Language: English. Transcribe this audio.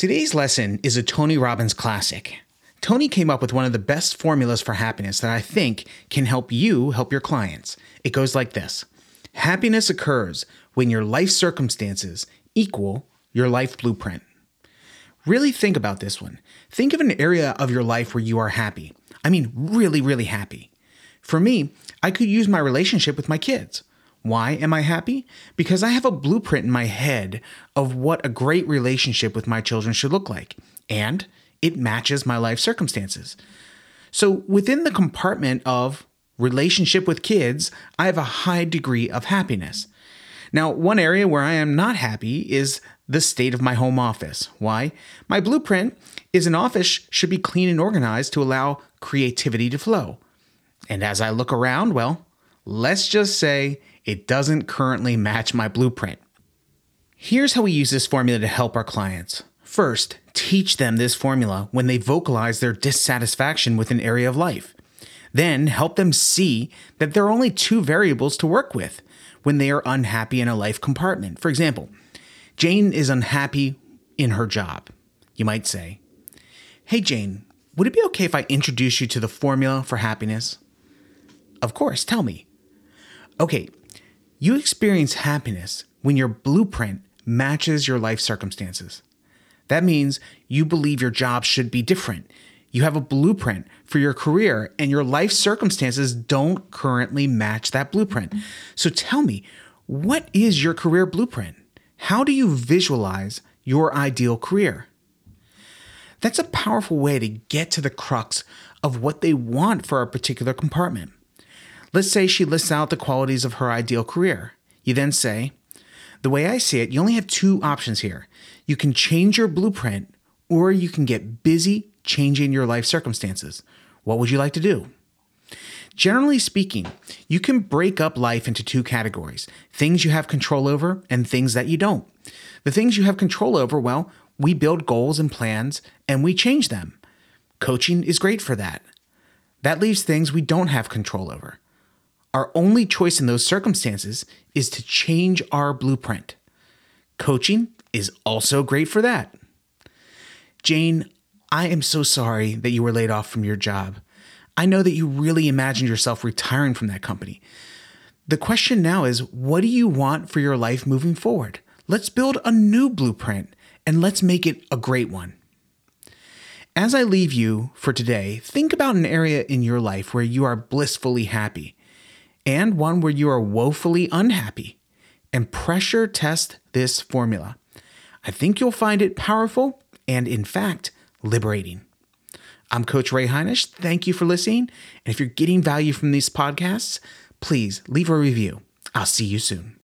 Today's lesson is a Tony Robbins classic. Tony came up with one of the best formulas for happiness that I think can help you help your clients. It goes like this Happiness occurs when your life circumstances equal your life blueprint. Really think about this one. Think of an area of your life where you are happy. I mean, really, really happy. For me, I could use my relationship with my kids. Why am I happy? Because I have a blueprint in my head of what a great relationship with my children should look like, and it matches my life circumstances. So within the compartment of relationship with kids, I have a high degree of happiness. Now, one area where I am not happy is the state of my home office. Why? My blueprint is an office should be clean and organized to allow creativity to flow. And as I look around, well, let's just say it doesn't currently match my blueprint. Here's how we use this formula to help our clients. First, teach them this formula when they vocalize their dissatisfaction with an area of life. Then, help them see that there are only two variables to work with when they are unhappy in a life compartment. For example, Jane is unhappy in her job. You might say, Hey, Jane, would it be okay if I introduce you to the formula for happiness? Of course, tell me. Okay, you experience happiness when your blueprint matches your life circumstances. That means you believe your job should be different. You have a blueprint for your career, and your life circumstances don't currently match that blueprint. So tell me, what is your career blueprint? How do you visualize your ideal career? That's a powerful way to get to the crux of what they want for a particular compartment. Let's say she lists out the qualities of her ideal career. You then say, The way I see it, you only have two options here. You can change your blueprint, or you can get busy changing your life circumstances. What would you like to do? Generally speaking, you can break up life into two categories things you have control over and things that you don't. The things you have control over, well, we build goals and plans and we change them. Coaching is great for that. That leaves things we don't have control over. Our only choice in those circumstances is to change our blueprint. Coaching is also great for that. Jane, I am so sorry that you were laid off from your job. I know that you really imagined yourself retiring from that company. The question now is what do you want for your life moving forward? Let's build a new blueprint and let's make it a great one. As I leave you for today, think about an area in your life where you are blissfully happy and one where you are woefully unhappy, and pressure test this formula. I think you'll find it powerful and, in fact, liberating. I'm Coach Ray Heinisch. Thank you for listening. And if you're getting value from these podcasts, please leave a review. I'll see you soon.